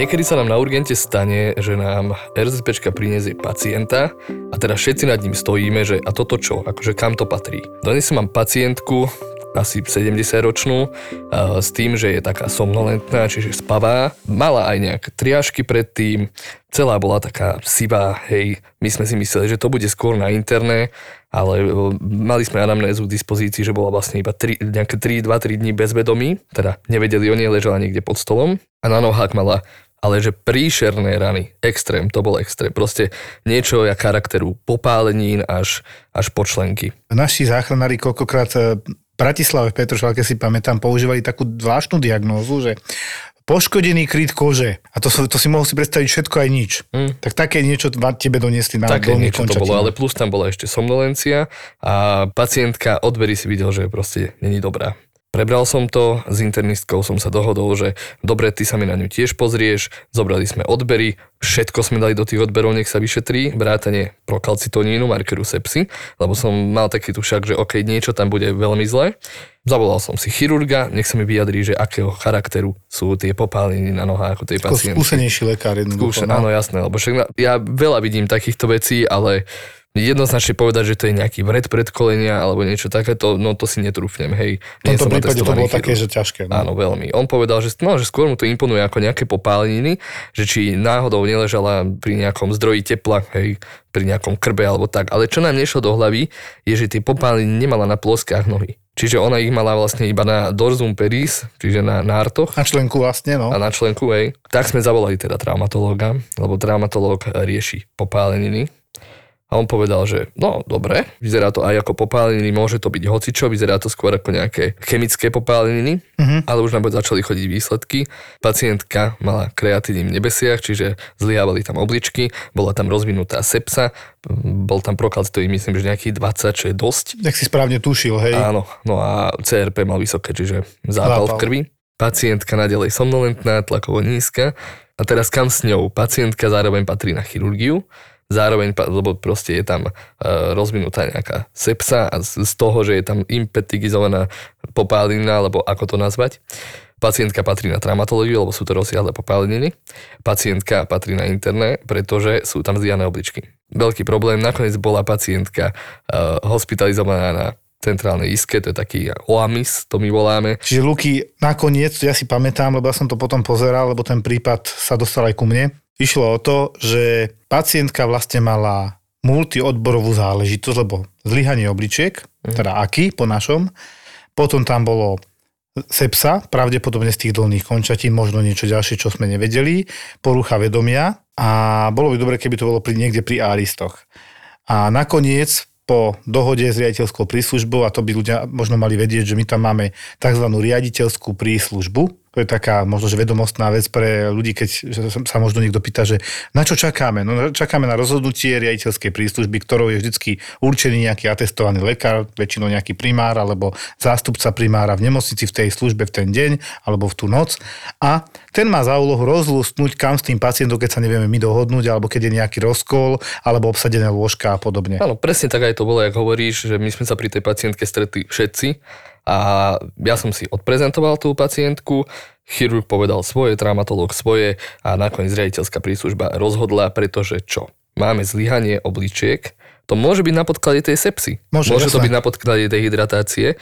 Niekedy sa nám na urgente stane, že nám RZPčka prinesie pacienta a teraz všetci nad ním stojíme, že a toto čo, akože kam to patrí. Donesem mám pacientku, asi 70 ročnú, s tým, že je taká somnolentná, čiže spavá. Mala aj nejaké triažky predtým, celá bola taká sivá, hej, my sme si mysleli, že to bude skôr na interné, ale mali sme anamnézu k dispozícii, že bola vlastne iba 3, nejaké 3, 2-3 dní bezvedomí, teda nevedeli o nej, ležela niekde pod stolom. A na nohách mala ale že príšerné rany, extrém, to bol extrém. Proste niečo ja charakteru popálenín až, až počlenky. Naši záchranári koľkokrát v Bratislave v Petržalke si pamätám, používali takú zvláštnu diagnózu, že poškodený kryt kože. A to, to si mohol si predstaviť všetko aj nič. Mm. Tak také niečo tebe doniesli na Také niečo končatinu. to bolo, ale plus tam bola ešte somnolencia a pacientka od si videl, že proste není dobrá. Prebral som to, s internistkou som sa dohodol, že dobre, ty sa mi na ňu tiež pozrieš, zobrali sme odbery, všetko sme dali do tých odberov, nech sa vyšetrí, vrátanie prokalcitonínu, markeru sepsy, lebo som mal taký tušak, že ok, niečo tam bude veľmi zle. Zavolal som si chirurga, nech sa mi vyjadrí, že akého charakteru sú tie popáliny na nohách u tej pacientky. Skúsenejší lekár jednoducho. Skúšen, no. Áno, jasné, lebo však ja veľa vidím takýchto vecí, ale jednoznačne povedať, že to je nejaký vred predkolenia alebo niečo takéto, no to si netrúfnem, hej. V tomto prípade to bolo chirurg. také, že ťažké. No. Áno, veľmi. On povedal, že, no, že skôr mu to imponuje ako nejaké popáleniny, že či náhodou neležala pri nejakom zdroji tepla, hej, pri nejakom krbe alebo tak. Ale čo nám nešlo do hlavy, je, že tie popáleniny nemala na ploskách nohy. Čiže ona ich mala vlastne iba na dorzum peris, čiže na nártoch. Na členku vlastne, no. A na členku, hej. Tak sme zavolali teda traumatológa, lebo traumatológ rieši popáleniny a on povedal, že no dobre, vyzerá to aj ako popáleniny, môže to byť hocičo, vyzerá to skôr ako nejaké chemické popáleniny, uh-huh. ale už nám začali chodiť výsledky. Pacientka mala kreatiny v nebesiach, čiže zlyhávali tam obličky, bola tam rozvinutá sepsa, bol tam prokalcitový, myslím, že nejaký 20, čo je dosť. Tak si správne tušil, hej? Áno, no a CRP mal vysoké, čiže zápal, zápal. v krvi. Pacientka nadalej somnolentná, tlakovo nízka. A teraz kam s ňou? Pacientka zároveň patrí na chirurgiu zároveň, lebo proste je tam uh, rozvinutá nejaká sepsa a z, toho, že je tam impetigizovaná popálina, alebo ako to nazvať. Pacientka patrí na traumatológiu, lebo sú to rozsiahle popáleniny. Pacientka patrí na interné, pretože sú tam zdiané obličky. Veľký problém, nakoniec bola pacientka uh, hospitalizovaná na centrálnej iske, to je taký OAMIS, to my voláme. Čiže Luky, nakoniec, ja si pamätám, lebo ja som to potom pozeral, lebo ten prípad sa dostal aj ku mne, Išlo o to, že pacientka vlastne mala multiodborovú záležitosť, lebo zlyhanie obličiek, mm. teda aký po našom, potom tam bolo sepsa, pravdepodobne z tých dolných končatín, možno niečo ďalšie, čo sme nevedeli, porucha vedomia a bolo by dobre, keby to bolo pri, niekde pri áristoch. A nakoniec po dohode s riaditeľskou príslužbou, a to by ľudia možno mali vedieť, že my tam máme tzv. riaditeľskú príslužbu, to je taká možno, že vedomostná vec pre ľudí, keď sa možno niekto pýta, že na čo čakáme? No čakáme na rozhodnutie riaditeľskej príslužby, ktorou je vždy určený nejaký atestovaný lekár, väčšinou nejaký primár alebo zástupca primára v nemocnici v tej službe v ten deň alebo v tú noc. A ten má za úlohu rozlústnuť, kam s tým pacientom, keď sa nevieme my dohodnúť, alebo keď je nejaký rozkol, alebo obsadené lôžka a podobne. Áno, presne tak aj to bolo, ako hovoríš, že my sme sa pri tej pacientke stretli všetci a ja som si odprezentoval tú pacientku, chirurg povedal svoje, traumatológ svoje a nakoniec riaditeľská príslužba rozhodla, pretože čo? Máme zlyhanie obličiek, to môže byť na podklade tej sepsy. Môže, môže to byť na podklade tej hydratácie.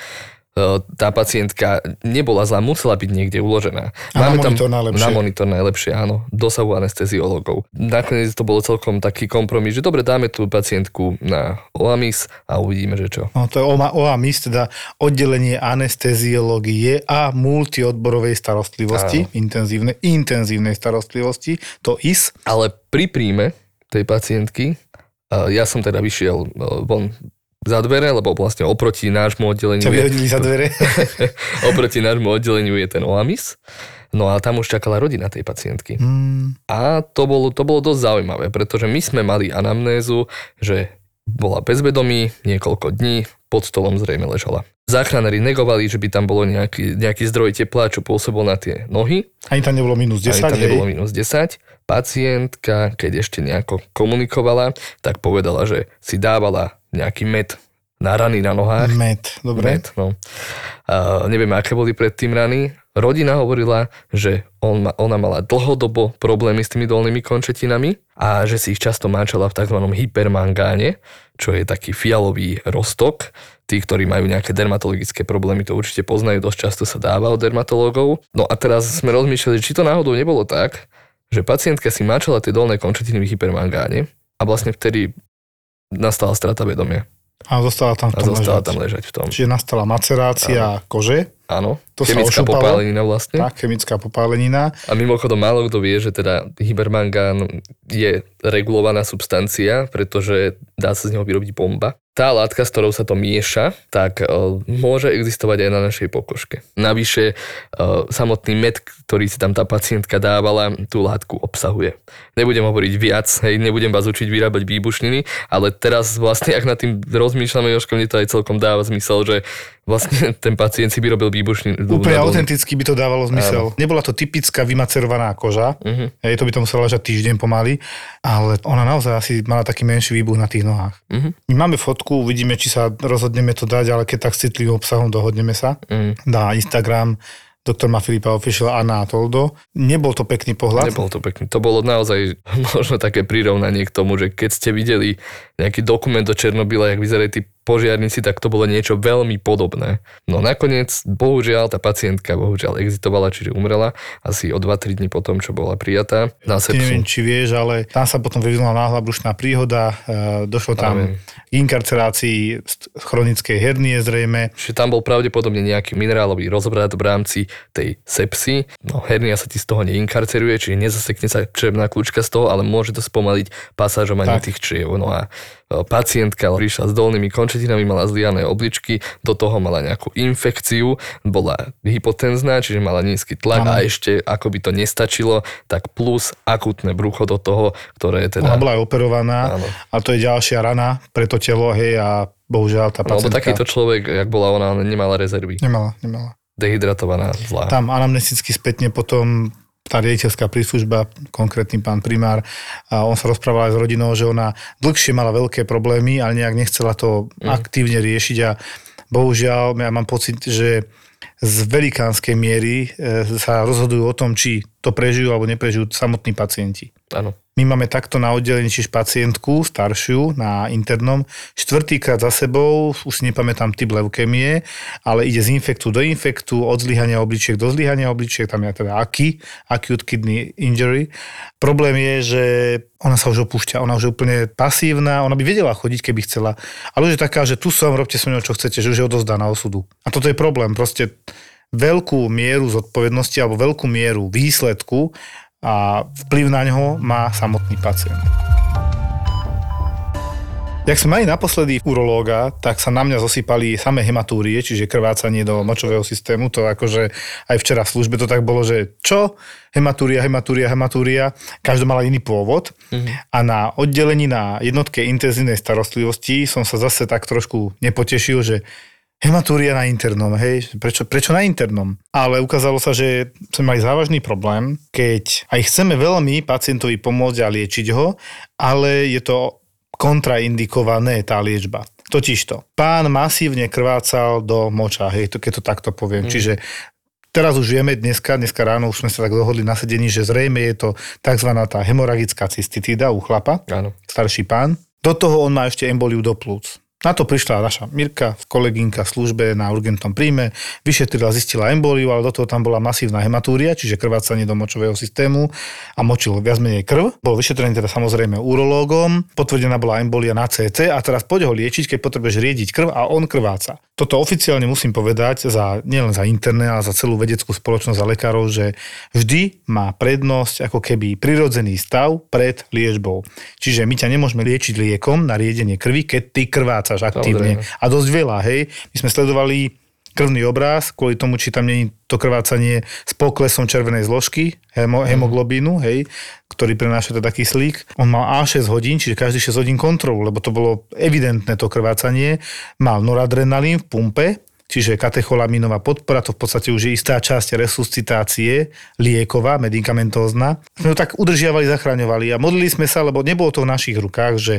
Tá pacientka nebola zlá, musela byť niekde uložená. A na monitor najlepšie. Na monitor najlepšie, áno, dosahu anesteziologov. Nakoniec to bolo celkom taký kompromis, že dobre, dáme tú pacientku na OAMIS a uvidíme, že čo. No to je OAMIS, teda oddelenie anesteziológie a multiodborovej starostlivosti, intenzívnej, intenzívnej starostlivosti, to IS. Ale pri príjme tej pacientky, ja som teda vyšiel von za dvere, lebo vlastne oproti nášmu oddeleniu... Ťa vyhodili za dvere? oproti nášmu oddeleniu je ten OAMIS. No a tam už čakala rodina tej pacientky. Mm. A to bolo, to bolo dosť zaujímavé, pretože my sme mali anamnézu, že bola bezvedomí niekoľko dní, pod stolom zrejme ležala. Záchranári negovali, že by tam bolo nejaký, nejaký zdroj tepla, čo pôsobil na tie nohy. Ani tam nebolo minus 10, Ani tam nebolo minus 10. Pacientka, keď ešte nejako komunikovala, tak povedala, že si dávala nejaký med na rany na nohách. Med, dobre. Med, no. Uh, neviem, aké boli predtým rany. Rodina hovorila, že on, ona mala dlhodobo problémy s tými dolnými končetinami a že si ich často máčala v tzv. hypermangáne, čo je taký fialový roztok. Tí, ktorí majú nejaké dermatologické problémy, to určite poznajú, dosť často sa dáva od dermatológov. No a teraz sme rozmýšľali, či to náhodou nebolo tak, že pacientka si máčala tie dolné končetiny v hypermangáne a vlastne vtedy nastala strata vedomia. A zostala tam, v tom a zostala ležať. tam ležať v tom. Čiže nastala macerácia Áno. kože. Áno, to chemická popálenina vlastne. Tak, chemická popálenina. A mimochodom málo kto vie, že teda hypermangán je regulovaná substancia, pretože dá sa z neho vyrobiť bomba tá látka, s ktorou sa to mieša, tak uh, môže existovať aj na našej pokožke. Navyše uh, samotný med, ktorý si tam tá pacientka dávala, tú látku obsahuje. Nebudem hovoriť viac, hej, nebudem vás učiť vyrábať výbušniny, ale teraz vlastne, ak nad tým rozmýšľame, Jožko, mne to aj celkom dáva zmysel, že vlastne ten pacient si vyrobil výbušný. Úplne autenticky by to dávalo zmysel. Áno. Nebola to typická vymacerovaná koža, uh-huh. Hej, to by to muselo ležať týždeň pomaly, ale ona naozaj asi mala taký menší výbuch na tých nohách. Uh-huh. My máme fotku, uvidíme, či sa rozhodneme to dať, ale keď tak citlivým obsahom dohodneme sa. Uh-huh. Dá Instagram, doktor má Filipa Official Anna Toldo. Nebol to pekný pohľad. Nebol to pekný. To bolo naozaj možno také prirovnanie k tomu, že keď ste videli nejaký dokument do Černobila, jak vyzerajú tí požiarnici, tak to bolo niečo veľmi podobné. No nakoniec, bohužiaľ, tá pacientka bohužiaľ exitovala, čiže umrela asi o 2-3 dní potom, čo bola prijatá na sepsu. Neviem, či vieš, ale tam sa potom vyvinula náhla brušná príhoda, e, došlo tam k inkarcerácii chronickej hernie zrejme. Čiže tam bol pravdepodobne nejaký minerálový rozvrat v rámci tej sepsy. No hernia sa ti z toho neinkarceruje, čiže nezasekne sa črevná kľúčka z toho, ale môže to spomaliť pasážovanie tých čriev. No a e, pacientka prišla s dolnými končetinami mala zliané obličky, do toho mala nejakú infekciu, bola hypotenzná, čiže mala nízky tlak ano. a ešte, ako by to nestačilo, tak plus akutné brucho do toho, ktoré je teda... Ona bola aj operovaná ano. a to je ďalšia rana pre to telo, hej, a bohužiaľ tá pacientka... Lebo takýto človek, jak bola ona, nemala rezervy. Nemala, nemala. Dehydratovaná, zlá. Tam anamnesticky spätne potom tá riaditeľská príslužba, konkrétny pán primár, a on sa rozprával aj s rodinou, že ona dlhšie mala veľké problémy, ale nejak nechcela to mm. aktívne riešiť a bohužiaľ ja mám pocit, že z velikánskej miery e, sa rozhodujú o tom, či to prežijú alebo neprežijú samotní pacienti. Áno. My máme takto na oddelení čiže pacientku staršiu na internom, štvrtýkrát za sebou, už si nepamätám typ leukémie, ale ide z infektu do infektu, od zlyhania obličiek do zlyhania obličiek, tam je teda aký, acute kidney injury. Problém je, že ona sa už opúšťa, ona už je úplne pasívna, ona by vedela chodiť, keby chcela, ale už je taká, že tu som, robte so mnou, čo chcete, že už je odozdaná osudu. A toto je problém, proste veľkú mieru zodpovednosti alebo veľkú mieru výsledku a vplyv na ňo má samotný pacient. Jak sme mali naposledy urológa, tak sa na mňa zosypali samé hematúrie, čiže krvácanie do močového systému. To akože aj včera v službe to tak bolo, že čo? Hematúria, hematúria, hematúria. Každá mala iný pôvod. Mm-hmm. A na oddelení na jednotke intenzívnej starostlivosti som sa zase tak trošku nepotešil, že hematúria na internom, hej, prečo, prečo na internom? Ale ukázalo sa, že sme mali závažný problém, keď aj chceme veľmi pacientovi pomôcť a liečiť ho, ale je to kontraindikované tá liečba. Totižto, pán masívne krvácal do moča, hej, to, keď to takto poviem. Mm. Čiže teraz už vieme, dneska, dneska ráno už sme sa tak dohodli na sedení, že zrejme je to tzv. tá hemoragická cystitída u chlapa, Áno. starší pán. Do toho on má ešte emboliu do plúc. Na to prišla naša Mirka, kolegynka v službe na urgentnom príjme, vyšetrila, zistila emboliu, ale do toho tam bola masívna hematúria, čiže krvácanie do močového systému a močil viac menej krv. Bol vyšetrený teda samozrejme urológom, potvrdená bola embolia na CT a teraz poď ho liečiť, keď potrebuješ riediť krv a on krváca. Toto oficiálne musím povedať za, nielen za interné, ale za celú vedeckú spoločnosť a lekárov, že vždy má prednosť ako keby prirodzený stav pred liečbou. Čiže my ťa nemôžeme liečiť liekom na riedenie krvi, keď ty krvácaš aktívne. A dosť veľa, hej. My sme sledovali krvný obraz, kvôli tomu, či tam nie je to krvácanie s poklesom červenej zložky, hemo, mhm. hemoglobínu, hej, ktorý prenáša teda kyslík. On mal A6 hodín, čiže každý 6 hodín kontrolu, lebo to bolo evidentné to krvácanie. Mal noradrenalín v pumpe, čiže katecholaminová podpora, to v podstate už je istá časť resuscitácie, lieková, medicamentózna. Sme ho tak udržiavali, zachraňovali a modlili sme sa, lebo nebolo to v našich rukách, že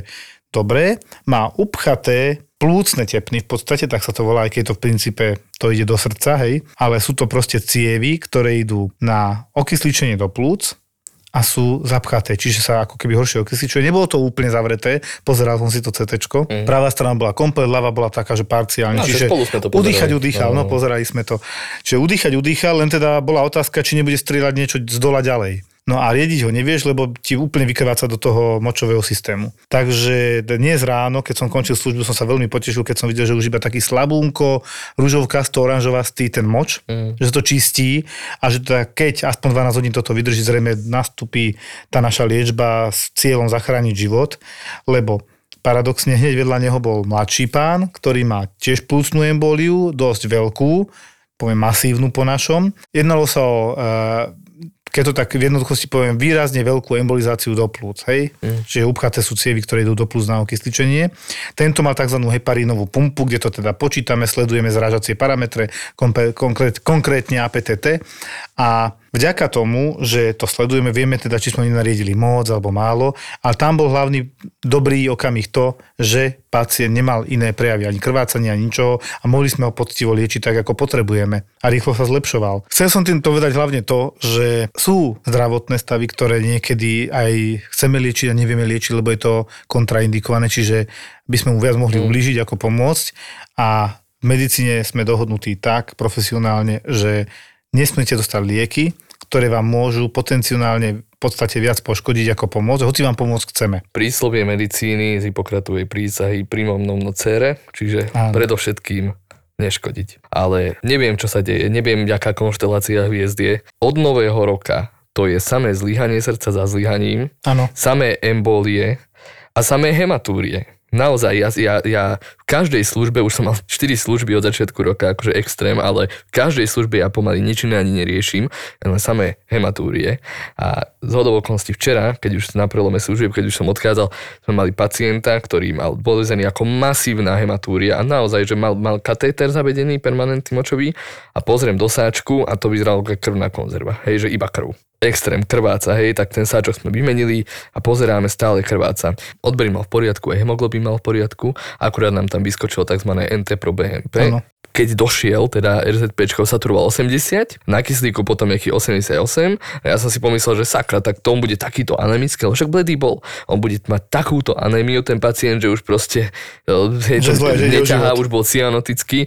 dobre, má upchaté plúcne tepny v podstate, tak sa to volá, aj keď to v princípe to ide do srdca, hej, ale sú to proste cievy, ktoré idú na okysličenie do plúc a sú zapchaté, čiže sa ako keby horšie okysličuje. Nebolo to úplne zavreté, pozeral som si to CT. Mm. Pravá strana bola komplet, ľava bola taká, že parciálne. No, čiže to udýchať udýchal, no. no pozerali sme to. Čiže udýchať udýchal, len teda bola otázka, či nebude strieľať niečo z dola ďalej. No a riediť ho nevieš, lebo ti úplne vykrváca do toho močového systému. Takže dnes ráno, keď som končil službu, som sa veľmi potešil, keď som videl, že už iba taký slabúnko, rúžovkasto, oranžovastý ten moč, mm. že to čistí a že teda keď aspoň 12 hodín toto vydrží, zrejme nastupí tá naša liečba s cieľom zachrániť život, lebo paradoxne hneď vedľa neho bol mladší pán, ktorý má tiež plúcnú emboliu, dosť veľkú, poviem masívnu po našom. Jednalo sa o uh, keď to tak v jednoduchosti poviem, výrazne veľkú embolizáciu do plúc, hej? Mm. Čiže upchaté sú cievy, ktoré idú do plúc na okysličenie. Tento má tzv. heparínovú pumpu, kde to teda počítame, sledujeme zrážacie parametre, konkrét, konkrétne APTT a Vďaka tomu, že to sledujeme, vieme teda, či sme nenariedili moc alebo málo, ale tam bol hlavný dobrý okamih to, že pacient nemal iné prejavy, ani krvácania, ani ničoho a mohli sme ho poctivo liečiť tak, ako potrebujeme a rýchlo sa zlepšoval. Chcel som tým povedať hlavne to, že sú zdravotné stavy, ktoré niekedy aj chceme liečiť a nevieme liečiť, lebo je to kontraindikované, čiže by sme mu viac mohli mm. ublížiť ako pomôcť a v medicíne sme dohodnutí tak profesionálne, že nesmiete dostať lieky, ktoré vám môžu potenciálne v podstate viac poškodiť ako pomôcť, hoci vám pomôcť chceme. Príslovie medicíny z Hipokratovej prísahy primom nocere, čiže Áno. predovšetkým neškodiť. Ale neviem, čo sa deje, neviem, aká konštelácia hviezd je. Od nového roka to je samé zlyhanie srdca za zlyhaním, samé embolie a samé hematúrie. Naozaj, ja, ja, ja v každej službe, už som mal 4 služby od začiatku roka, akože extrém, ale v každej službe ja pomaly nič iné ani neriešim, len samé hematúrie. A z okolností včera, keď už na prelome služieb, keď už som odchádzal, sme mali pacienta, ktorý mal bolezený ako masívna hematúria a naozaj, že mal, mal katéter zavedený, permanentný močový a pozriem do sáčku a to vyzeralo ako krvná konzerva. Hej, že iba krv extrém krváca, hej, tak ten sáčok sme vymenili a pozeráme stále krváca. Odbery mal v poriadku, aj hemoglobín mal v poriadku, akurát nám tam vyskočilo tzv. NT pro BNP. Ano. Keď došiel, teda RZP saturoval 80, na kyslíku potom nejaký 88 a ja som si pomyslel, že sakra, tak to on bude takýto anemický, ale však bledý bol. On bude mať takúto anémiu, ten pacient, že už proste hej, že zle, neťahá, už bol cyanotický.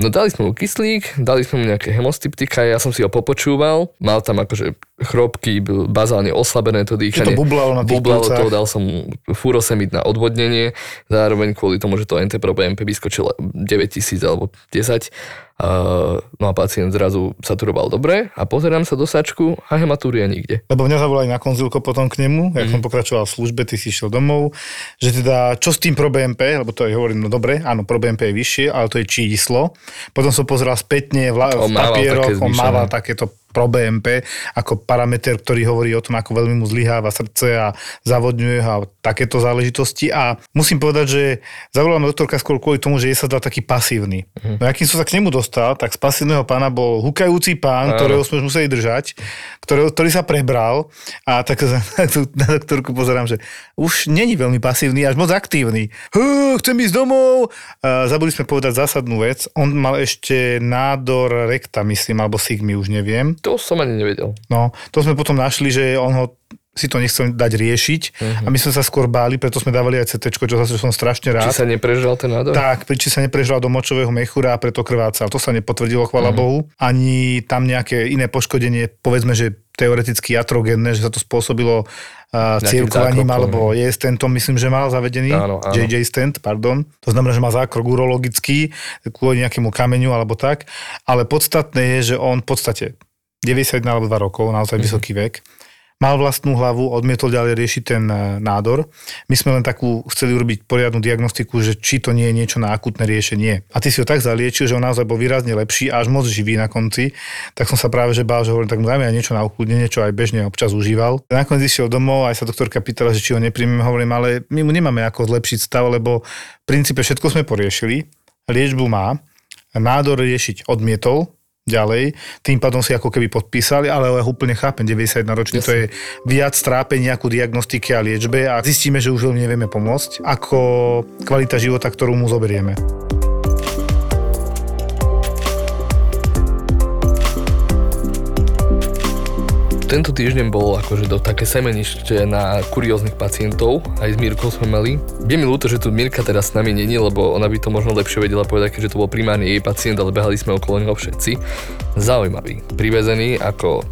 No dali sme mu kyslík, dali sme mu nejaké hemostyptika, ja som si ho popočúval, mal tam akože chrobky, bazálne oslabené to dýchanie. to bublalo na tých bublalo to, dal som furosemid na odvodnenie, zároveň kvôli tomu, že to NT pro BMP vyskočilo 9000 alebo 10 Uh, no a pacient zrazu saturoval dobre a pozerám sa do sačku a hematúria nikde. Lebo mňa zavolali na konzulko potom k nemu, mm. som pokračoval v službe, ty si išiel domov, že teda čo s tým pro BMP, lebo to je hovorím, no dobre, áno, pro BMP je vyššie, ale to je číslo. Potom som pozeral spätne v, v papieroch, on mával takéto pro BMP ako parameter, ktorý hovorí o tom, ako veľmi mu zlyháva srdce a zavodňuje a takéto záležitosti. A musím povedať, že zavolám doktorka skôr kvôli tomu, že je sa dá taký pasívny. Mhm. No akým som sa k nemu dostal, tak z pasívneho pána bol hukajúci pán, Áno. ktorého sme museli držať, ktorý, ktorý sa prebral a tak na, na doktorku pozerám, že už není veľmi pasívny, až moc aktívny. chcem ísť domov. A zabudli sme povedať zásadnú vec. On mal ešte nádor rekta, myslím, alebo sigmy, už neviem. To som ani nevedel. No, to sme potom našli, že on ho si to nechcel dať riešiť uh-huh. a my sme sa skôr báli, preto sme dávali aj CT, čo zase som strašne rád. Či sa neprežral ten nádor? Tak, či sa neprežral do močového mechúra a preto krvácal. To sa nepotvrdilo, chvala uh-huh. Bohu. Ani tam nejaké iné poškodenie, povedzme, že teoreticky atrogénne, že sa to spôsobilo uh, cirkovaním alebo je stentom, myslím, že mal zavedený, áno, áno. JJ stent, pardon. To znamená, že má zákrok urologický kvôli nejakému kameňu alebo tak, ale podstatné je, že on v podstate 91 alebo 2 rokov, naozaj mm-hmm. vysoký vek, mal vlastnú hlavu, odmietol ďalej riešiť ten e, nádor. My sme len takú chceli urobiť poriadnu diagnostiku, že či to nie je niečo na akutné riešenie. A ty si ho tak zaliečil, že on naozaj bol výrazne lepší, až moc živý na konci. Tak som sa práve že bál, že hovorím, tak mu dajme aj niečo na ukludnenie, čo aj bežne občas užíval. Nakoniec išiel domov, aj sa doktorka pýtala, že či ho nepríjmeme, hovorím, ale my mu nemáme ako zlepšiť stav, lebo v princípe všetko sme poriešili, liečbu má, nádor riešiť odmietol, ďalej. Tým pádom si ako keby podpísali, ale ja úplne chápem, 91 ročný, to je viac trápenia ako diagnostike a liečbe a zistíme, že už veľmi nevieme pomôcť, ako kvalita života, ktorú mu zoberieme. Tento týždeň bol akože do také semenište na kurióznych pacientov, aj s Mirkou sme mali. Je mi ľúto, že tu Mirka teraz s nami není, lebo ona by to možno lepšie vedela povedať, keďže to bol primárne jej pacient, ale behali sme okolo neho všetci. Zaujímavý. Privezený ako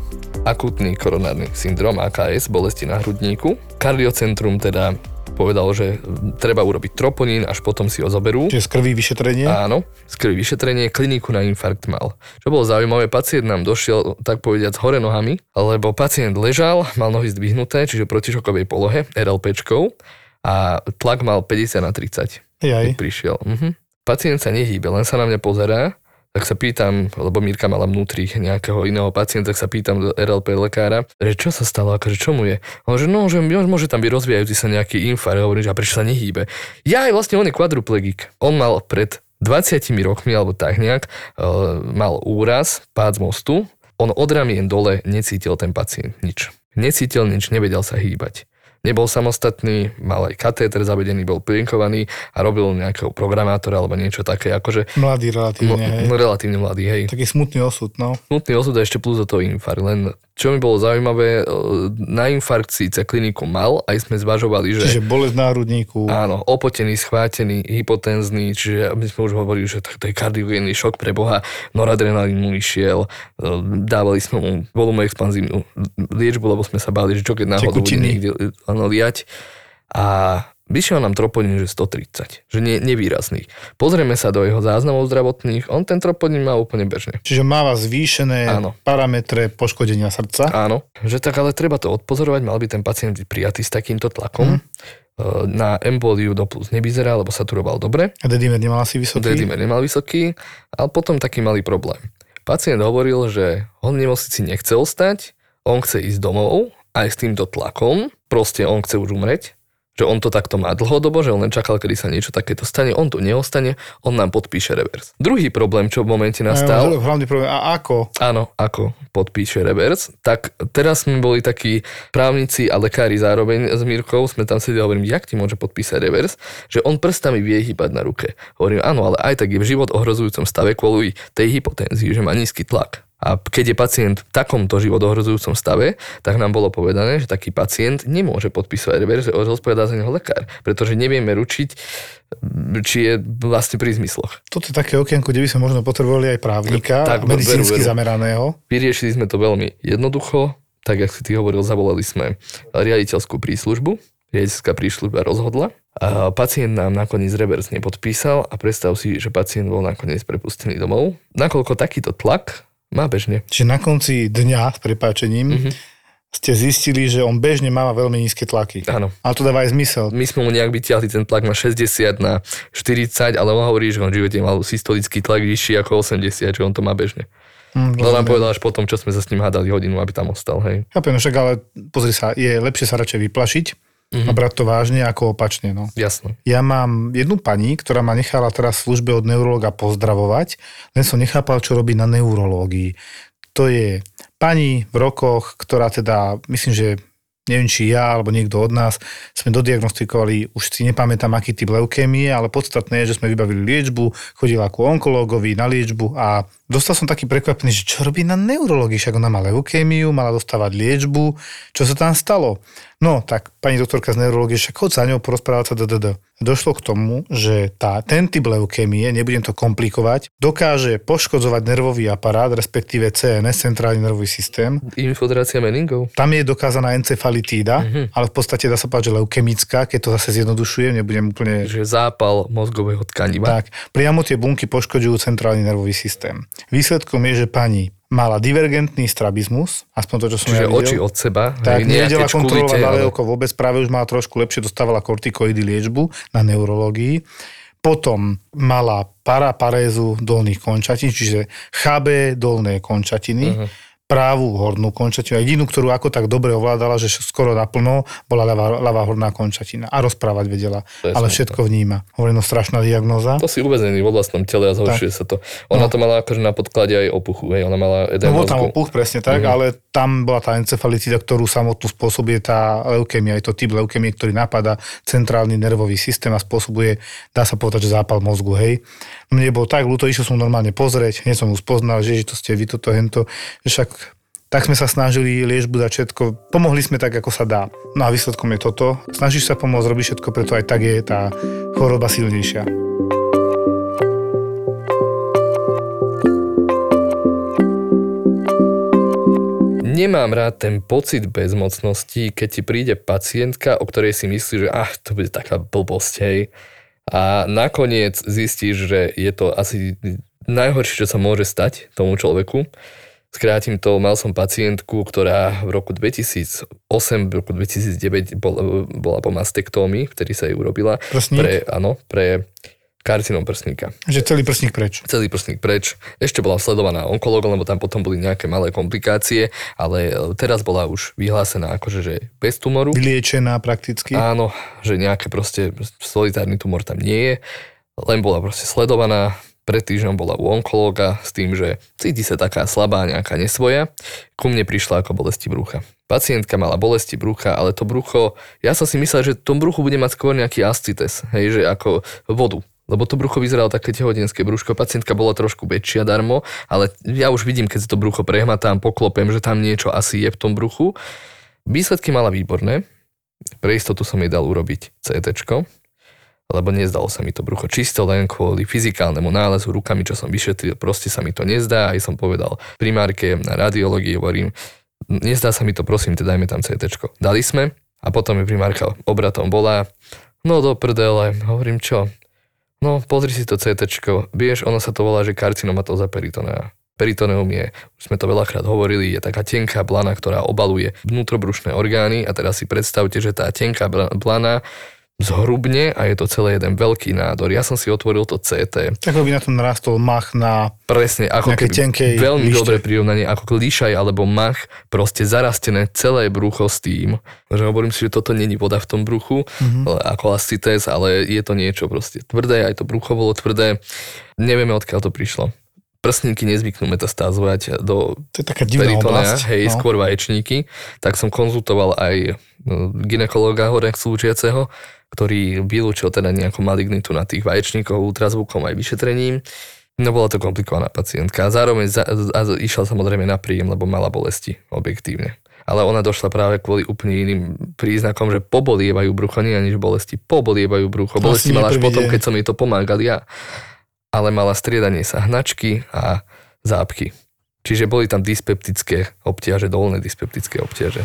akutný koronárny syndrom AKS, bolesti na hrudníku. Kardiocentrum teda povedal, že treba urobiť troponín, až potom si ho zoberú. Čiže z krvi vyšetrenie? Áno, z krvi vyšetrenie, kliniku na infarkt mal. Čo bolo zaujímavé, pacient nám došiel, tak povediať, hore nohami, lebo pacient ležal, mal nohy zdvihnuté, čiže protišokovej polohe, RLPčkou, a tlak mal 50 na 30. Jaj. prišiel. Mhm. Pacient sa nehýbe, len sa na mňa pozerá tak sa pýtam, lebo Mirka mala vnútri nejakého iného pacienta, tak sa pýtam RLP lekára, že čo sa stalo, akože čo je? On že no, že môže tam byť rozvíjajúci sa nejaký infarkt, hovorím, že a prečo sa nehýbe? Ja aj vlastne on je kvadruplegik. On mal pred 20 rokmi, alebo tak nejak, uh, mal úraz, pád z mostu, on od ramien dole necítil ten pacient nič. Necítil nič, nevedel sa hýbať nebol samostatný, mal aj katéter zavedený, bol plienkovaný a robil nejakého programátora alebo niečo také. Akože, mladý relatívne, hej. Relatívne mladý, hej. Taký smutný osud, no. Smutný osud a ešte plus do toho infarkt. Len čo mi bolo zaujímavé, e, na infarkt síce kliniku mal, aj sme zvažovali, že... Čiže bolesť na hrudníku. Áno, opotený, schvátený, hypotenzný, čiže my sme už hovorili, že to, to je kardiogénny šok pre Boha, noradrenalín mu išiel, e, dávali sme mu volumu expanzívnu liečbu, lebo sme sa báli, že čo keď náhodou niekde áno, liať. A Vyšiel nám troponín, že 130, že nie, nevýrazný. Pozrieme sa do jeho záznamov zdravotných, on ten troponín má úplne bežne. Čiže máva zvýšené Áno. parametre poškodenia srdca. Áno, že tak ale treba to odpozorovať, mal by ten pacient byť prijatý s takýmto tlakom. Mm. Na emboliu do plus nevyzerá, lebo saturoval dobre. A dedimer nemal asi vysoký? Dedimer nemal vysoký, ale potom taký malý problém. Pacient hovoril, že on v nemocnici nechce ostať, on chce ísť domov aj s týmto tlakom, proste on chce už umreť, že on to takto má dlhodobo, že on len čakal, kedy sa niečo takéto stane, on tu neostane, on nám podpíše revers. Druhý problém, čo v momente nastal... Ja, hlavný problém, a ako? Áno, ako podpíše revers. Tak teraz sme boli takí právnici a lekári zároveň s Mírkou, sme tam sedeli a hovorím, jak ti môže podpísať revers, že on prstami vie hýbať na ruke. Hovorím, áno, ale aj tak je v život ohrozujúcom stave kvôli tej hypotenzii, že má nízky tlak. A keď je pacient v takomto životohrozujúcom stave, tak nám bolo povedané, že taký pacient nemôže podpísať reverze, zodpovedá za neho lekár, pretože nevieme ručiť, či je vlastne pri zmysloch. Toto je také okienko, kde by sme možno potrebovali aj právnika, tak, medicínsky veru, veru. zameraného. Vyriešili sme to veľmi jednoducho, tak ako si ty hovoril, zavolali sme riaditeľskú príslužbu, riaditeľská príslužba rozhodla a pacient nám nakoniec revers nepodpísal a predstav si, že pacient bol nakoniec prepustený domov. Nakoľko takýto tlak má bežne. Čiže na konci dňa, s prepáčením, mm-hmm. ste zistili, že on bežne má veľmi nízke tlaky. Áno. Ale to dáva aj zmysel. My sme mu nejak vyťahli ten tlak na 60, na 40, ale on hovorí, že on v živote mal systolický tlak vyšší ako 80, že on to má bežne. Mm, to nám povedal až potom, čo sme sa s ním hádali hodinu, aby tam ostal. Hej. Chápem, no však ale pozri sa, je lepšie sa radšej vyplašiť, mm-hmm. a brať to vážne ako opačne. No. Jasno. Ja mám jednu pani, ktorá ma nechala teraz v službe od neurologa pozdravovať, len som nechápal, čo robí na neurológii. To je pani v rokoch, ktorá teda, myslím, že neviem, či ja alebo niekto od nás sme dodiagnostikovali, už si nepamätám, aký typ leukémie, ale podstatné je, že sme vybavili liečbu, chodila ku onkológovi na liečbu a dostal som taký prekvapený, že čo robí na neurologii, však ona má leukémiu, mala dostávať liečbu, čo sa tam stalo? No, tak pani doktorka z neurologie, však chod sa ňou porozprávať sa DDD. Došlo k tomu, že tá, ten typ leukémie, nebudem to komplikovať, dokáže poškodzovať nervový aparát, respektíve CNS, centrálny nervový systém. Infiltrácia meningov? Tam je dokázaná encefalitída, mm-hmm. ale v podstate dá sa povedať, že leukemická, keď to zase zjednodušujem, nebudem úplne... Že zápal mozgového tkaniva. Tak, priamo tie bunky poškodzujú centrálny nervový systém. Výsledkom je, že pani mala divergentný strabizmus, aspoň to, čo som Čiže ja videl. oči od seba. Tak, hej, nevedela kontrolovať ľavé ale- vôbec, práve už mala trošku lepšie, dostávala kortikoidy liečbu na neurológii. Potom mala paraparézu dolných končatín, čiže chabé dolné končatiny, Mhm. Právú hornú končatinu. Jedinú, ktorú ako tak dobre ovládala, že skoro naplno, bola ľavá, ľavá horná končatina. A rozprávať vedela. Ale smutné. všetko vníma. Hovorím, no strašná diagnóza. To si uväznený vo vlastnom tele a zhoršuje sa to. Ona No. to mala akože na podklade aj opuchu, hej, ona mala No edém bol tam opuch, presne tak, Mhm. ale tam bola tá encefalitida, ktorú samotnú spôsobuje tá leukémia, je to typ leukémie, ktorý napadá centrálny nervový systém a spôsobuje, dá sa povedať, že zápal mozgu, hej. Mne bolo tak ľúto, išiel som normálne pozrieť, hneď som ju spoznal, že, to ste vy, toto, hento, však tak sme sa snažili liečbu dať všetko, pomohli sme tak, ako sa dá. No a výsledkom je toto. Snažíš sa pomôcť, robíš všetko, preto aj tak je tá choroba silnejšia. Nemám rád ten pocit bezmocnosti, keď ti príde pacientka, o ktorej si myslíš, že ach, to bude taká blbosť, hej. A nakoniec zistíš, že je to asi najhoršie, čo sa môže stať tomu človeku. Skrátim to, mal som pacientku, ktorá v roku 2008, v roku 2009 bola, bola po mastektómii, ktorý sa jej urobila. Prsník? Pre, áno, pre karcinom prsníka Že celý prsník preč. celý prsník preč. Ešte bola sledovaná onkologom, lebo tam potom boli nejaké malé komplikácie, ale e, teraz bola už vyhlásená akože že bez tumoru. Vyliečená prakticky. Áno, že nejaké proste solitárny tumor tam nie je, len bola proste sledovaná, pred týždňom bola u onkologa s tým, že cíti sa taká slabá, nejaká nesvoja. Ku mne prišla ako bolesti brucha. Pacientka mala bolesti brucha, ale to brucho, ja som si myslel, že v tom bruchu bude mať skôr nejaký ascites, hej, že ako vodu. Lebo to brucho vyzeralo také tehotenské brúško, pacientka bola trošku väčšia darmo, ale ja už vidím, keď si to brucho prehmatám, poklopem, že tam niečo asi je v tom bruchu. Výsledky mala výborné, pre istotu som jej dal urobiť CT, lebo nezdalo sa mi to brucho čisto len kvôli fyzikálnemu nálezu rukami, čo som vyšetril, proste sa mi to nezdá, aj som povedal primárke na radiológii, hovorím, nezdá sa mi to, prosím, te dajme tam CT. Dali sme a potom mi primárka obratom bola, no do prdele, hovorím čo, no pozri si to CT, vieš, ono sa to volá, že karcinomatoza peritonea. Peritoneum je, už sme to veľakrát hovorili, je taká tenká blana, ktorá obaluje vnútrobrušné orgány a teraz si predstavte, že tá tenká bla- blana zhrubne a je to celé jeden veľký nádor. Ja som si otvoril to CT. Tak by na tom narastol mach na Presne, ako keby, tenkej veľmi lište. dobré prirovnanie, ako lišaj alebo mach, proste zarastené celé brucho s tým, že hovorím si, že toto není voda v tom bruchu, Mhm. mm-hmm. ako ascites, ale je to niečo proste tvrdé, aj to brucho bolo tvrdé. Nevieme, odkiaľ to prišlo. Prsníky nezvyknú metastázovať do To je taká divná peritonea, oblasť. hej, no. skôr vaječníky, tak som konzultoval aj no, ginekológa hore slúčiaceho, ktorý vylúčil teda nejakú malignitu na tých vaječníkov ultrazvukom aj vyšetrením. No bola to komplikovaná pacientka a zároveň za, a išla samozrejme na príjem, lebo mala bolesti objektívne. Ale ona došla práve kvôli úplne iným príznakom, že pobolievajú brucho, nie ani že bolesti, pobolievajú brucho. Bolesti mala až potom, keď som jej to pomágal ja. Ale mala striedanie sa hnačky a zápky. Čiže boli tam dyspeptické obťaže, dolné dyspeptické obťaže.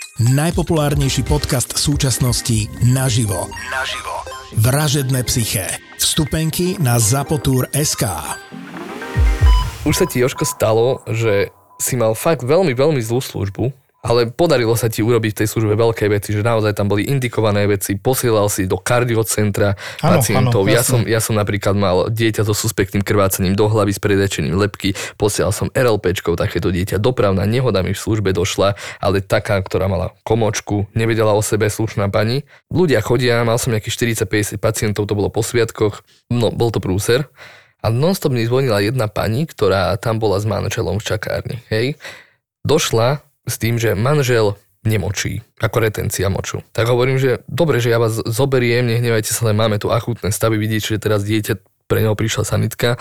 Najpopulárnejší podcast súčasnosti naživo. Naživo. Vražedné psyché. Vstupenky na Zapotur.sk Už sa ti, Joško, stalo, že si mal fakt veľmi, veľmi zlú službu ale podarilo sa ti urobiť v tej službe veľké veci, že naozaj tam boli indikované veci, posielal si do kardiocentra Áno, pacientov. áno, ja, som, ja som napríklad mal dieťa so suspektným krvácením do hlavy s predečením lepky, posielal som RLPčkou takéto dieťa. Dopravná nehoda mi v službe došla, ale taká, ktorá mala komočku, nevedela o sebe slušná pani. Ľudia chodia, mal som nejakých 40-50 pacientov, to bolo po sviatkoch, no bol to prúser. A nonstop mi zvonila jedna pani, ktorá tam bola s manželom v čakárni. Hej. Došla s tým, že manžel nemočí, ako retencia moču. Tak hovorím, že dobre, že ja vás zoberiem, nehnevajte sa, len máme tu akútne stavy, vidíte, že teraz dieťa, pre neho prišla sanitka,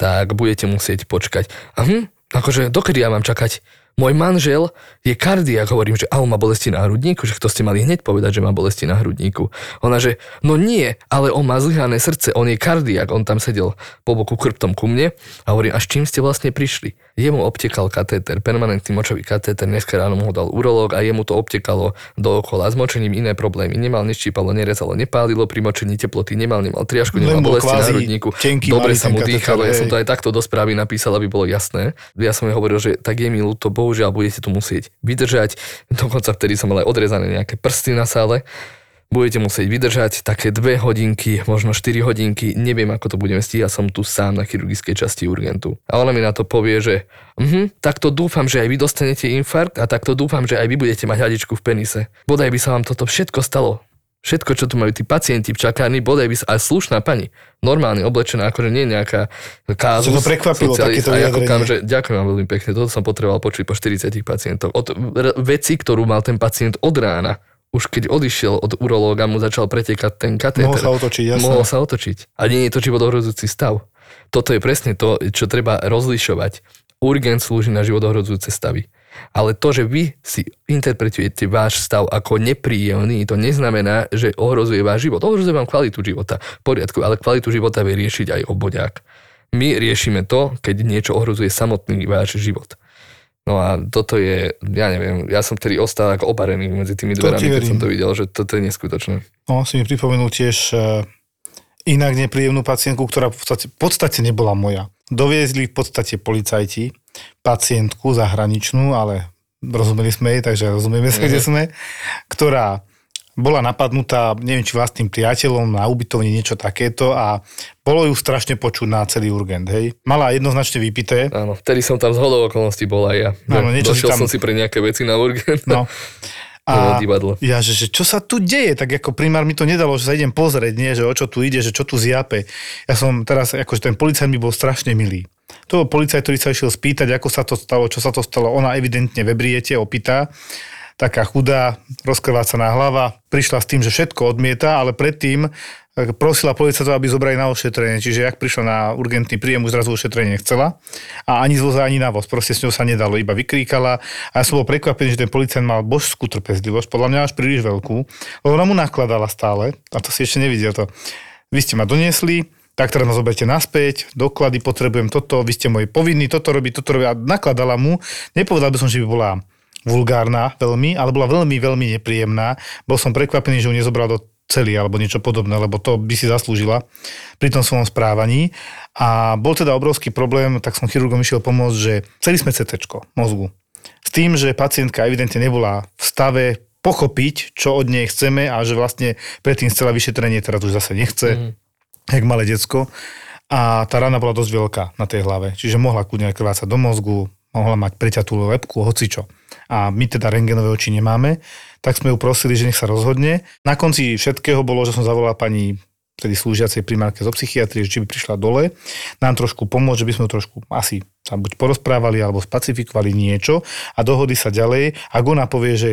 tak budete musieť počkať. A hm, akože dokedy ja mám čakať? Môj manžel je kardiak, hovorím, že a on má bolesti na hrudníku, že to ste mali hneď povedať, že má bolesti na hrudníku. Ona, že no nie, ale on má zlyhané srdce, on je kardiak, on tam sedel po boku chrbtom ku mne a hovorím, až čím ste vlastne prišli? Jemu obtekal katéter, permanentný močový katéter, dneska ráno mu ho dal urológ a jemu to obtekalo dookola s močením iné problémy. Nemal, neštípalo, nerezalo, nepálilo pri močení teploty, nemal, nemal triažku, Len nemal bol bolesti na hrudníku. Dobre sa mu dýchalo, ja som to aj takto do správy napísal, aby bolo jasné. Ja som jej hovoril, že tak je mi ľúto, bohužiaľ budete tu musieť vydržať. Dokonca vtedy som mal aj odrezané nejaké prsty na sále. Budete musieť vydržať také dve hodinky, možno 4 hodinky, neviem ako to budeme stíhať, som tu sám na chirurgickej časti urgentu. A ona mi na to povie, že mhm, takto dúfam, že aj vy dostanete infarkt a takto dúfam, že aj vy budete mať hadičku v penise. Bodaj by sa vám toto všetko stalo. Všetko, čo tu majú tí pacienti v čakárni, bodaj by sa, aj slušná pani, normálne oblečená, akože nie nejaká kázus. Čo to prekvapilo, socialist. takéto A ja vyjadrenie. že ďakujem vám veľmi pekne, toto som potreboval počuť po 40 pacientoch. Od veci, ktorú mal ten pacient od rána, už keď odišiel od urológa, mu začal pretekať ten katéter. Mohol sa otočiť, jasné. Mohol sa otočiť. A nie je to životohrozujúci stav. Toto je presne to, čo treba rozlišovať. Urgent slúži na životohrozujúce stavy. Ale to, že vy si interpretujete váš stav ako nepríjemný, to neznamená, že ohrozuje váš život. Ohrozuje vám kvalitu života. V poriadku, ale kvalitu života vie riešiť aj obodiak. My riešime to, keď niečo ohrozuje samotný váš život. No a toto je, ja neviem, ja som vtedy ostal ako oparený medzi tými dverami, keď som to videl, že toto je neskutočné. No, si mi pripomenul tiež eh, inak nepríjemnú pacientku, ktorá v podstate, v podstate nebola moja. Doviezli v podstate policajti pacientku zahraničnú, ale rozumeli sme jej, takže rozumieme sa, kde sme, ktorá bola napadnutá, neviem, či vlastným priateľom na ubytovni, niečo takéto a bolo ju strašne počuť na celý urgent, hej. Mala jednoznačne vypité, Áno, vtedy som tam z hodou okolností bol aj ja. Áno, niečo si Došiel tam- som si pre nejaké veci na urgent. no. Bolo divadlo. ja, že, že čo sa tu deje, tak ako primár mi to nedalo, že sa idem pozrieť, nie, že o čo tu ide, že čo tu zjape. Ja som teraz, akože ten policajt mi bol strašne milý. To bol policajt, ktorý sa išiel spýtať, ako sa to stalo, čo sa to stalo. Ona evidentne vebriete, opýta, taká chudá, rozkrvácaná hlava, prišla s tým, že všetko odmieta, ale predtým prosila policajtov, aby zobrali na ošetrenie. Čiže jak prišla na urgentný príjem, už zrazu ošetrenie nechcela a ani z voza, ani na voz. Proste s ňou sa nedalo, iba vykríkala. A ja som bol prekvapený, že ten policajt mal božskú trpezlivosť, podľa mňa až príliš veľkú, lebo ona mu nakladala stále, a to si ešte nevidel to. Vy ste ma doniesli, tak teraz ma zoberte naspäť, doklady potrebujem toto, vy ste môj povinný, toto robiť, toto robiť. A nakladala mu, nepovedal by som, že by bola vulgárna veľmi, ale bola veľmi, veľmi nepríjemná. Bol som prekvapený, že ju nezobral do celý alebo niečo podobné, lebo to by si zaslúžila pri tom svojom správaní. A bol teda obrovský problém, tak som chirurgom išiel pomôcť, že chceli sme CT mozgu. S tým, že pacientka evidentne nebola v stave pochopiť, čo od nej chceme a že vlastne predtým chcela vyšetrenie, teraz už zase nechce, mm. jak malé decko. A tá rana bola dosť veľká na tej hlave, čiže mohla kľudne krvácať do mozgu, mohla mať preťatú lepku, hocičo. A my teda rengenové oči nemáme, tak sme ju prosili, že nech sa rozhodne. Na konci všetkého bolo, že som zavolal pani vtedy slúžiacej primárke zo psychiatrie, či by prišla dole, nám trošku pomôcť, že by sme trošku asi sa buď porozprávali alebo spacifikovali niečo a dohody sa ďalej. Ak ona povie, že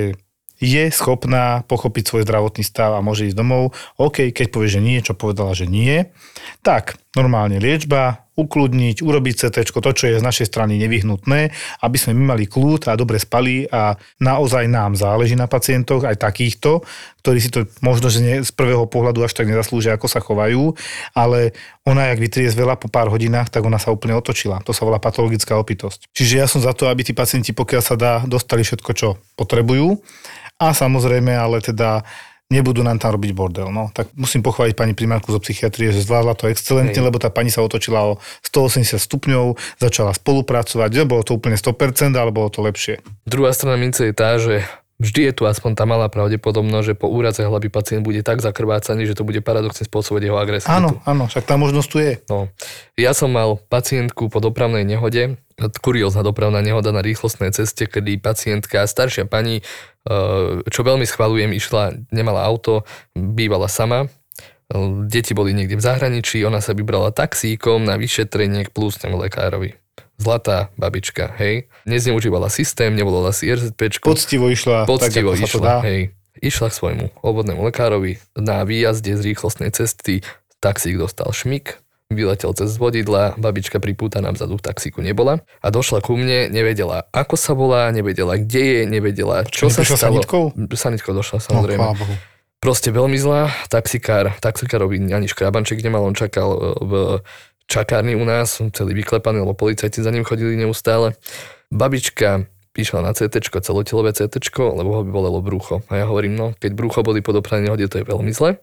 je schopná pochopiť svoj zdravotný stav a môže ísť domov. OK, keď povie, že nie, čo povedala, že nie, tak normálne liečba, ukludniť, urobiť CT, to, čo je z našej strany nevyhnutné, aby sme my mali kľud a dobre spali a naozaj nám záleží na pacientoch, aj takýchto, ktorí si to možno, že nie, z prvého pohľadu až tak nezaslúžia, ako sa chovajú, ale ona, jak vytriezvela po pár hodinách, tak ona sa úplne otočila. To sa volá patologická opitosť. Čiže ja som za to, aby tí pacienti, pokiaľ sa dá, dostali všetko, čo potrebujú. A samozrejme, ale teda nebudú nám tam robiť bordel. No, tak musím pochváliť pani primárku zo psychiatrie, že zvládla to excelentne, Hej. lebo tá pani sa otočila o 180 stupňov, začala spolupracovať, bolo to úplne 100%, ale bolo to lepšie. Druhá strana mince je tá, že vždy je tu aspoň tá malá pravdepodobnosť, že po úraze hlavy pacient bude tak zakrvácaný, že to bude paradoxne spôsobiť jeho agresivitu. Áno, áno, však tá možnosť tu je. No. Ja som mal pacientku po dopravnej nehode, kuriózna dopravná nehoda na rýchlostnej ceste, kedy pacientka, staršia pani, eh, čo veľmi schvalujem, išla, nemala auto, bývala sama, Eh, deti boli niekde v zahraničí, ona sa vybrala taxíkom na vyšetrenie k plúcnemu lekárovi. Zlatá babička, hej. Nezneužívala systém, nevolala si RZP. Poctivo išla, Poctivo tak, išla, hej. Išla k svojmu obvodnému lekárovi na výjazde z rýchlostnej cesty, taxík dostal šmik, vyletel cez vodidla, babička pripútaná vzadu v taxíku nebola a došla ku mne, nevedela ako sa volá, nevedela kde je, nevedela čo sa neprišla stalo. sanitkou? Sanitkou došla No, samozrejme. Bohu. Proste veľmi zlá, taxikár, taxikárovi ani škrabanček nemal, on čakal e, v čakárni u nás, celý vyklepaný, lebo policajti za ním chodili neustále. Babička išla na CT, celotelové CT, lebo ho by bolelo brucho. A ja hovorím, no, keď brucho boli po dopravnej nehode, to je veľmi zle.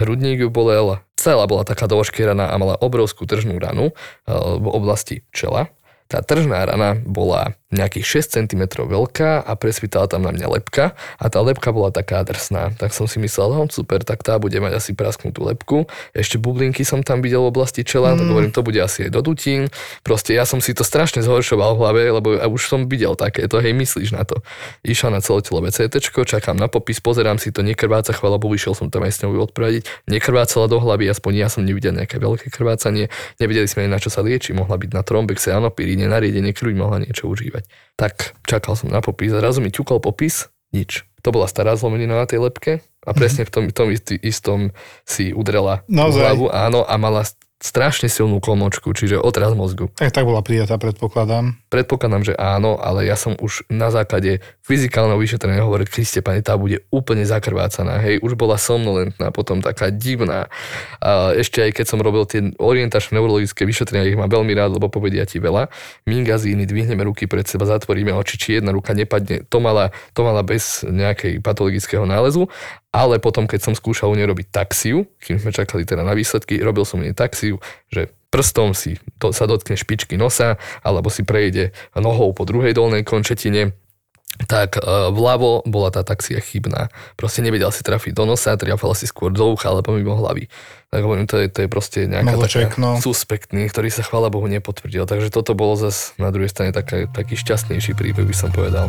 Hrudník ju bolel, celá bola taká doškieraná a mala obrovskú tržnú ranu e, v oblasti čela. Tá tržná rana bola nejakých 6 cm veľká a presvítala tam na mňa lepka a tá lepka bola taká drsná. Tak som si myslel, no super, tak tá bude mať asi prasknutú lepku. Ešte bublinky som tam videl v oblasti čela, mm. tak hovorím, to bude asi aj do dutín. Proste ja som si to strašne zhoršoval v hlave, lebo ja už som videl takéto, hej, myslíš na to. Išla na celotelové CT, čakám na popis, pozerám si to, nekrváca, chvala Bohu, išiel som tam aj s ňou odprevadiť. Nekrvácala do hlavy, aspoň ja som nevidel nejaké veľké krvácanie. Nevedeli sme na čo sa lieči, mohla byť na trombexe, anopiríne, nariadenie krvi, mohla niečo užívať. Tak čakal som na popis, zrazu mi ťukol popis, nič. To bola stará zlomenina na tej lepke a presne v tom, tom istom si udrela Naozaj? hlavu, áno, a mala strašne silnú klomočku, čiže otraz mozgu. Tak, tak bola prijatá, predpokladám. Predpokladám, že áno, ale ja som už na základe fyzikálneho vyšetrenia hovoril, Kriste, pani, tá bude úplne zakrvácaná, hej, už bola somnolentná, potom taká divná. A ešte aj keď som robil tie orientačné neurologické vyšetrenia, ich mám veľmi rád, lebo povedia ti veľa. Mingazíny, dvihneme ruky pred seba, zatvoríme oči, či jedna ruka nepadne. To mala, to mala bez nejakej patologického nálezu, ale potom, keď som skúšal u nej robiť taxiu, kým sme čakali teda na výsledky, robil som u nej taxiu, že prstom si to, sa dotkne špičky nosa, alebo si prejde nohou po druhej dolnej končetine, tak e, vľavo bola tá taxia chybná. Proste nevedel si trafiť do nosa, triafala si skôr do ucha, alebo mimo hlavy. Tak hovorím, to je, to je proste nejaká Mozeček, taká no. suspektný, ktorý sa chvála Bohu nepotvrdil. Takže toto bolo zase na druhej strane taká, taký šťastnejší príbeh, by som povedal.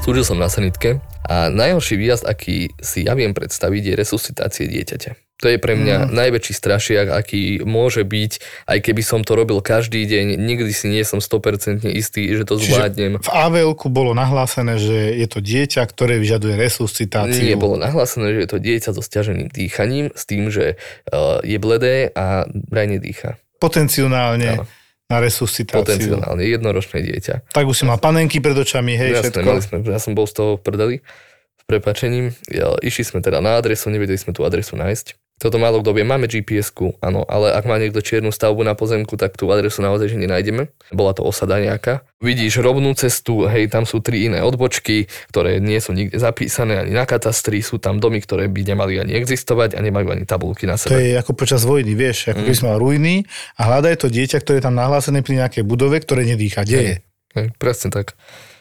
Slúžil som na sanitke a najhorší výjazd, aký si ja viem predstaviť, je resuscitácie dieťaťa. To je pre mňa mm. najväčší strašiak, aký môže byť, aj keby som to robil každý deň, nikdy si nie som 100% istý, že to zvládnem. v avl bolo nahlásené, že je to dieťa, ktoré vyžaduje resuscitáciu. Nie, bolo nahlásené, že je to dieťa so stiaženým dýchaním, s tým, že uh, je bledé a vraj nedýcha. Potenciálne Áno. na resuscitáciu. Potenciálne jednoročné dieťa. Tak už si mal panenky pred očami, hej, Jasné, všetko. sme, ja som bol z toho v prdeli, s prepačením. Ja, išli sme teda na adresu, nevedeli sme tú adresu nájsť. Toto málo kto vie, máme GPS-ku, áno, ale ak má niekto čiernu stavbu na pozemku, tak tú adresu naozaj že nenájdeme. Bola to osada nejaká. Vidíš rovnú cestu, hej, tam sú tri iné odbočky, ktoré nie sú nikde zapísané ani na katastri, sú tam domy, ktoré by nemali ani existovať a nemajú ani tabulky na To sebe. je ako počas vojny, vieš, ako Mm. si mal ruiny a hľadaj to dieťa, ktoré je tam nahlásené pri nejakej budove, ktoré nedýcha. Kde je? Hej, presne tak.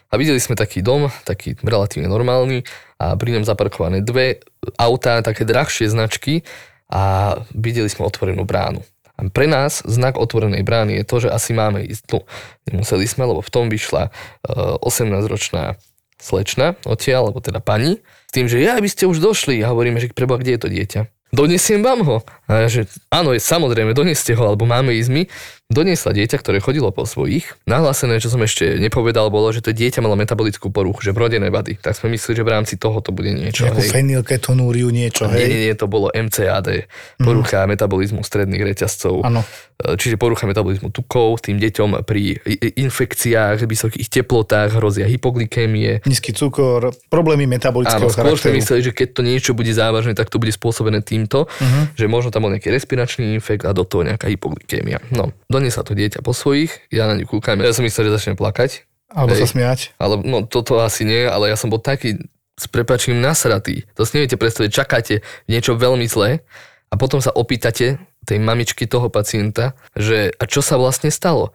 A videli sme taký dom, taký relatívne normálny a pri ňom zaparkované dve autá, také drahšie značky a videli sme otvorenú bránu. A pre nás znak otvorenej brány je to, že asi máme ísť. No, nemuseli sme, lebo v tom vyšla uh, 18-ročná slečna odtiaľ, alebo teda pani, s tým, že ja by ste už došli. A hovoríme, že preba, kde je to dieťa? Donesiem vám ho. A že áno, je samozrejme, doneste ho, alebo máme ísť my. Doniesla dieťa, ktoré chodilo po svojich. Nahlásené, čo som ešte nepovedal, bolo, že to dieťa malo metabolickú poruchu, že vrodené vady. Tak sme mysleli, že v rámci toho to bude niečo. Nejakú hej. fenylketonúriu, niečo, Nie, nie, hej? nie, to bolo MCAD, porucha metabolizmu stredných reťazcov. Áno. E, Čiže porucha metabolizmu tukov, tým deťom pri infekciách, vysokých teplotách hrozia hypoglykémie. Nízky cukor, problémy Áno, metabolického skôr sme mysleli, že keď to niečo bude závažné, tak to bude spôsobené týmto, Mhm. že možno tam bol nejaký respiračný infekt a do toho nejaká hypoglykémia. No, doniesla to dieťa po svojich, ja na ňu kúkam, ja som myslel, že začne plakať, Alebo Hej. sa smiať. ale no toto asi nie, ale ja som bol taký s prepačím nasratý. To si neviete predstaviť, čakáte niečo veľmi zlé a potom sa opýtate tej mamičky toho pacienta, že a čo sa vlastne stalo?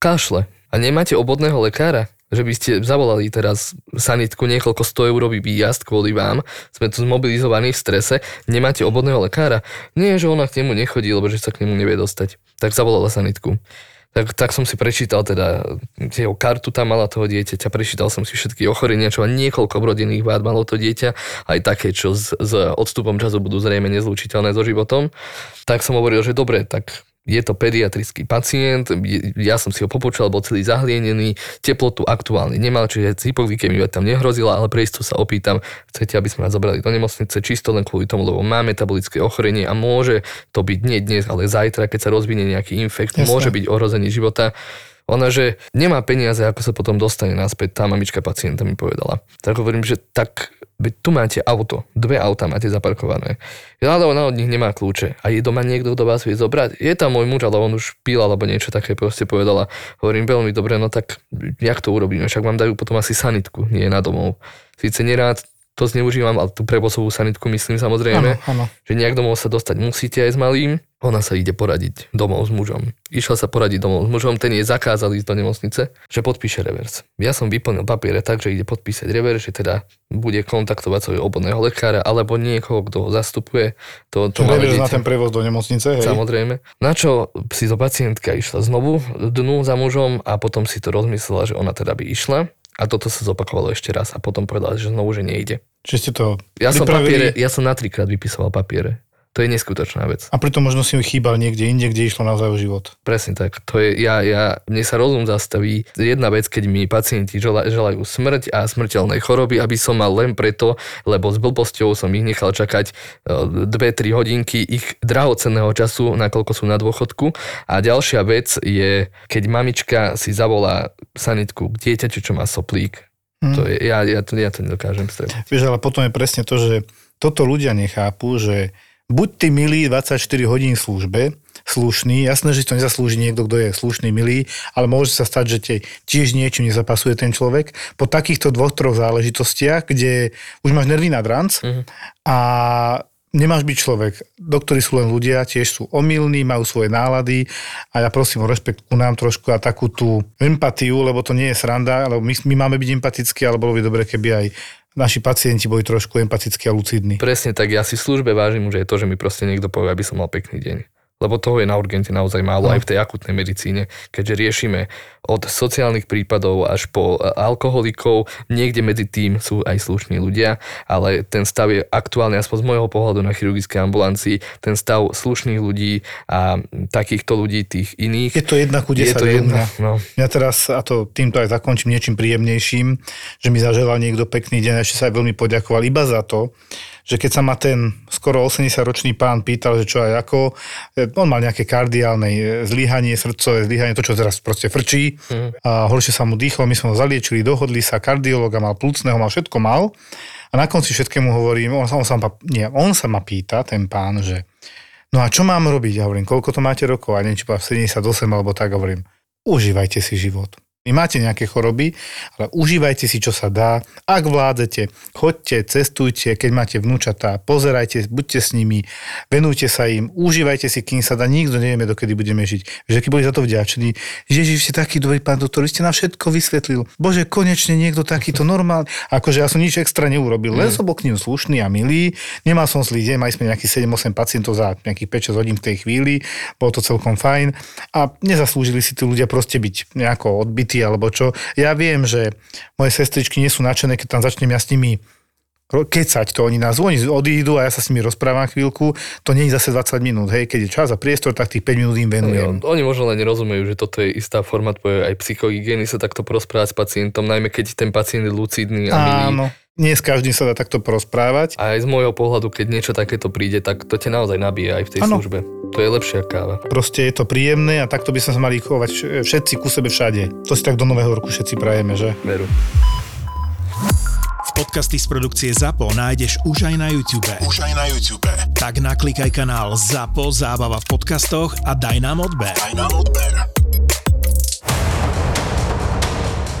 Kašle. A nemáte obodného lekára? Že by ste zavolali teraz sanitku niekoľko 100 eurový výjazd kvôli vám, sme tu zmobilizovaní v strese, nemáte obodného lekára? Nie, že ona k nemu nechodí, lebo že sa k nemu nevie dostať. Tak zavolala sanitku. Tak, tak som si prečítal teda jeho kartu tam mala toho dieťaťa, prečítal som si všetky ochorenia, čo má niekoľko vrodených vád malo to dieťa, aj také, čo s, s odstupom času budú zrejme nezlučiteľné so životom. Tak som hovoril, že dobre, tak je to pediatrický pacient, ja som si ho popočul, bol celý zahlienený, teplotu aktuálne nemal, čiže hypoglykemia tam nehrozila, ale pre sa opýtam, chcete, aby sme vás zobrali do nemocnice, čisto len kvôli tomu, lebo má metabolické ochorenie a môže to byť nie dnes, ale zajtra, keď sa rozvinie nejaký infekt, Jasne. môže byť ohrozenie života. Ona, že nemá peniaze, ako sa potom dostane naspäť, tá mamička pacienta mi povedala. Tak hovorím, že tak Veď tu máte auto, dve auta máte zaparkované. Ale ona od nich nemá kľúče. A je doma niekto, kto vás vie zobrať? Je tam môj muž, ale on už pil alebo niečo také proste povedala. Hovorím veľmi dobre, no tak jak to urobíme? Však vám dajú potom asi sanitku, nie na domov. Síce nerád to zneužívam, ale tú prebosovú sanitku myslím samozrejme, ano, ano. že nejak domov sa dostať musíte aj s malým. Ona sa ide poradiť domov s mužom. Išla sa poradiť domov s mužom, ten jej zakázal ísť do nemocnice, že podpíše revers. Ja som vyplnil papiere tak, že ide podpísať revers, že teda bude kontaktovať svojho obodného lekára alebo niekoho, kto ho zastupuje. To, to revers na ten prevoz do nemocnice, hej? Samozrejme. Na čo si to pacientka išla znovu dnu za mužom a potom si to rozmyslela, že ona teda by išla a toto sa zopakovalo ešte raz a potom povedala, že znovu, že nejde. Čiže ste to ja som, papiere, ja som na trikrát vypisoval papiere. To je neskutočná vec. A preto možno si chýbal niekde inde, kde išlo naozaj o život. Presne tak. To je, ja, ja, mne sa rozum zastaví. Jedna vec, keď mi pacienti žela, želajú smrť a smrteľné choroby, aby som mal len preto, lebo s blbosťou som ich nechal čakať 2-3 e, hodinky ich drahocenného času, nakoľko sú na dôchodku. A ďalšia vec je, keď mamička si zavolá sanitku k dieťaťu, čo má soplík. Hmm. To je, ja, ja, to, ja to nedokážem stretnúť. Vieš, ale potom je presne to, že toto ľudia nechápu, že buď ty milý 24 hodín službe, slušný, jasné, že to nezaslúži niekto, kto je slušný, milý, ale môže sa stať, že tie tiež niečo nezapasuje ten človek. Po takýchto dvoch, troch záležitostiach, kde už máš nervy na dranc uh-huh. a nemáš byť človek. Doktori sú len ľudia, tiež sú omylní, majú svoje nálady a ja prosím o rešpekt ku nám trošku a takú tú empatiu, lebo to nie je sranda, lebo my, my máme byť empatickí, ale bolo by dobre, keby aj naši pacienti boli trošku empatickí a lucidní. Presne tak, ja si službe vážim že je to, že mi proste niekto povie, aby som mal pekný deň lebo toho je na urgente naozaj málo no. aj v tej akutnej medicíne, keďže riešime od sociálnych prípadov až po e, alkoholikov, niekde medzi tým sú aj slušní ľudia, ale ten stav je aktuálne, aspoň z môjho pohľadu na chirurgickej ambulancii, ten stav slušných ľudí a takýchto ľudí, tých iných. Je to jedna ku 10 je to jedna, no. Ja teraz, a to týmto aj zakončím niečím príjemnejším, že mi zaželal niekto pekný deň a ešte sa aj veľmi poďakoval iba za to, že keď sa ma ten skoro 80-ročný pán pýtal, že čo aj ako, e, on mal nejaké kardiálne e, zlyhanie, srdcové zlyhanie, to, čo teraz proste frčí mm. a horšie sa mu dýchlo, my sme ho zaliečili, dohodli sa, kardiológa mal plúcneho, mal všetko mal a na konci všetkému hovorím, on, on, sa, ma, nie, on sa ma pýta, ten pán, že no a čo mám robiť? Ja hovorím, koľko to máte rokov? A neviem, či 78 alebo tak, hovorím, užívajte si život. Vy máte nejaké choroby, ale užívajte si, čo sa dá. Ak vládzete, choďte, cestujte, keď máte vnúčatá, pozerajte, buďte s nimi, venujte sa im, užívajte si, kým sa dá. Nikto nevieme, dokedy budeme žiť. Že keď boli za to vďační, Ježiš, ste taký dobrý pán doktor, ste nám všetko vysvetlil. Bože, konečne niekto takýto normálny. Akože ja som nič extra neurobil, len mm. som bol k ním slušný a milý. Nemal som zlý deň, mali sme nejakých 7-8 pacientov za nejakých 5-6 hodín v tej chvíli. Bolo to celkom fajn. A nezaslúžili si tí ľudia proste byť nejako odbytí deti alebo čo. Ja viem, že moje sestričky nie sú nadšené, keď tam začnem ja s nimi kecať to, oni nás oni odídu a ja sa s nimi rozprávam chvíľku, to nie je zase 20 minút, hej, keď je čas a priestor, tak tých 5 minút im venujem. No, oni možno len nerozumejú, že toto je istá forma tvoje aj psychohygieny sa takto porozprávať s pacientom, najmä keď ten pacient je lucidný a milý. Áno. Nie s každým sa dá takto porozprávať. A aj z môjho pohľadu, keď niečo takéto príde, tak to ťa naozaj nabije aj v tej ano. službe. To je lepšia káva. Proste je to príjemné a takto by sme sa mali chovať všetci ku sebe všade. To si tak do nového roku všetci prajeme, že? Veru. Podcasty z produkcie ZAPO nájdeš už aj na YouTube. Už aj na YouTube. Tak naklikaj kanál ZAPO Zábava v podcastoch a daj nám odber. Daj nám odber.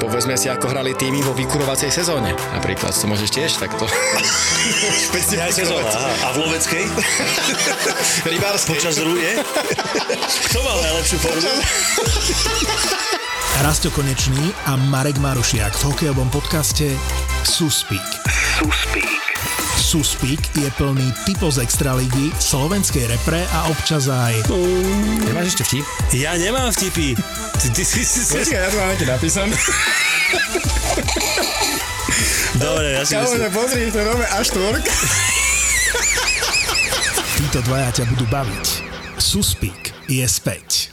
Povedzme si, ako hrali týmy vo vykurovacej sezóne. Napríklad, to môžeš tiež takto. Ja sezóna. aha. A v loveckej? Rybárskej. Počas rúje? Kto mal najlepšiu formu? Rasto Konečný a Marek Marušiak v hokejovom podcaste Suspík. Suspík. Suspík je plný typo z extraligy, slovenskej repre a občas aj Nemáš ešte vtip? Ja nemám vtipy. Ty, ty, ty, ty, ty. ja to mám napísané. Dobre, ja si myslím. pozri, to nové A4. títo dvaja ťa budú baviť. Suspík je späť.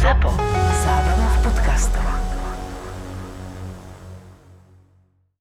Zapo.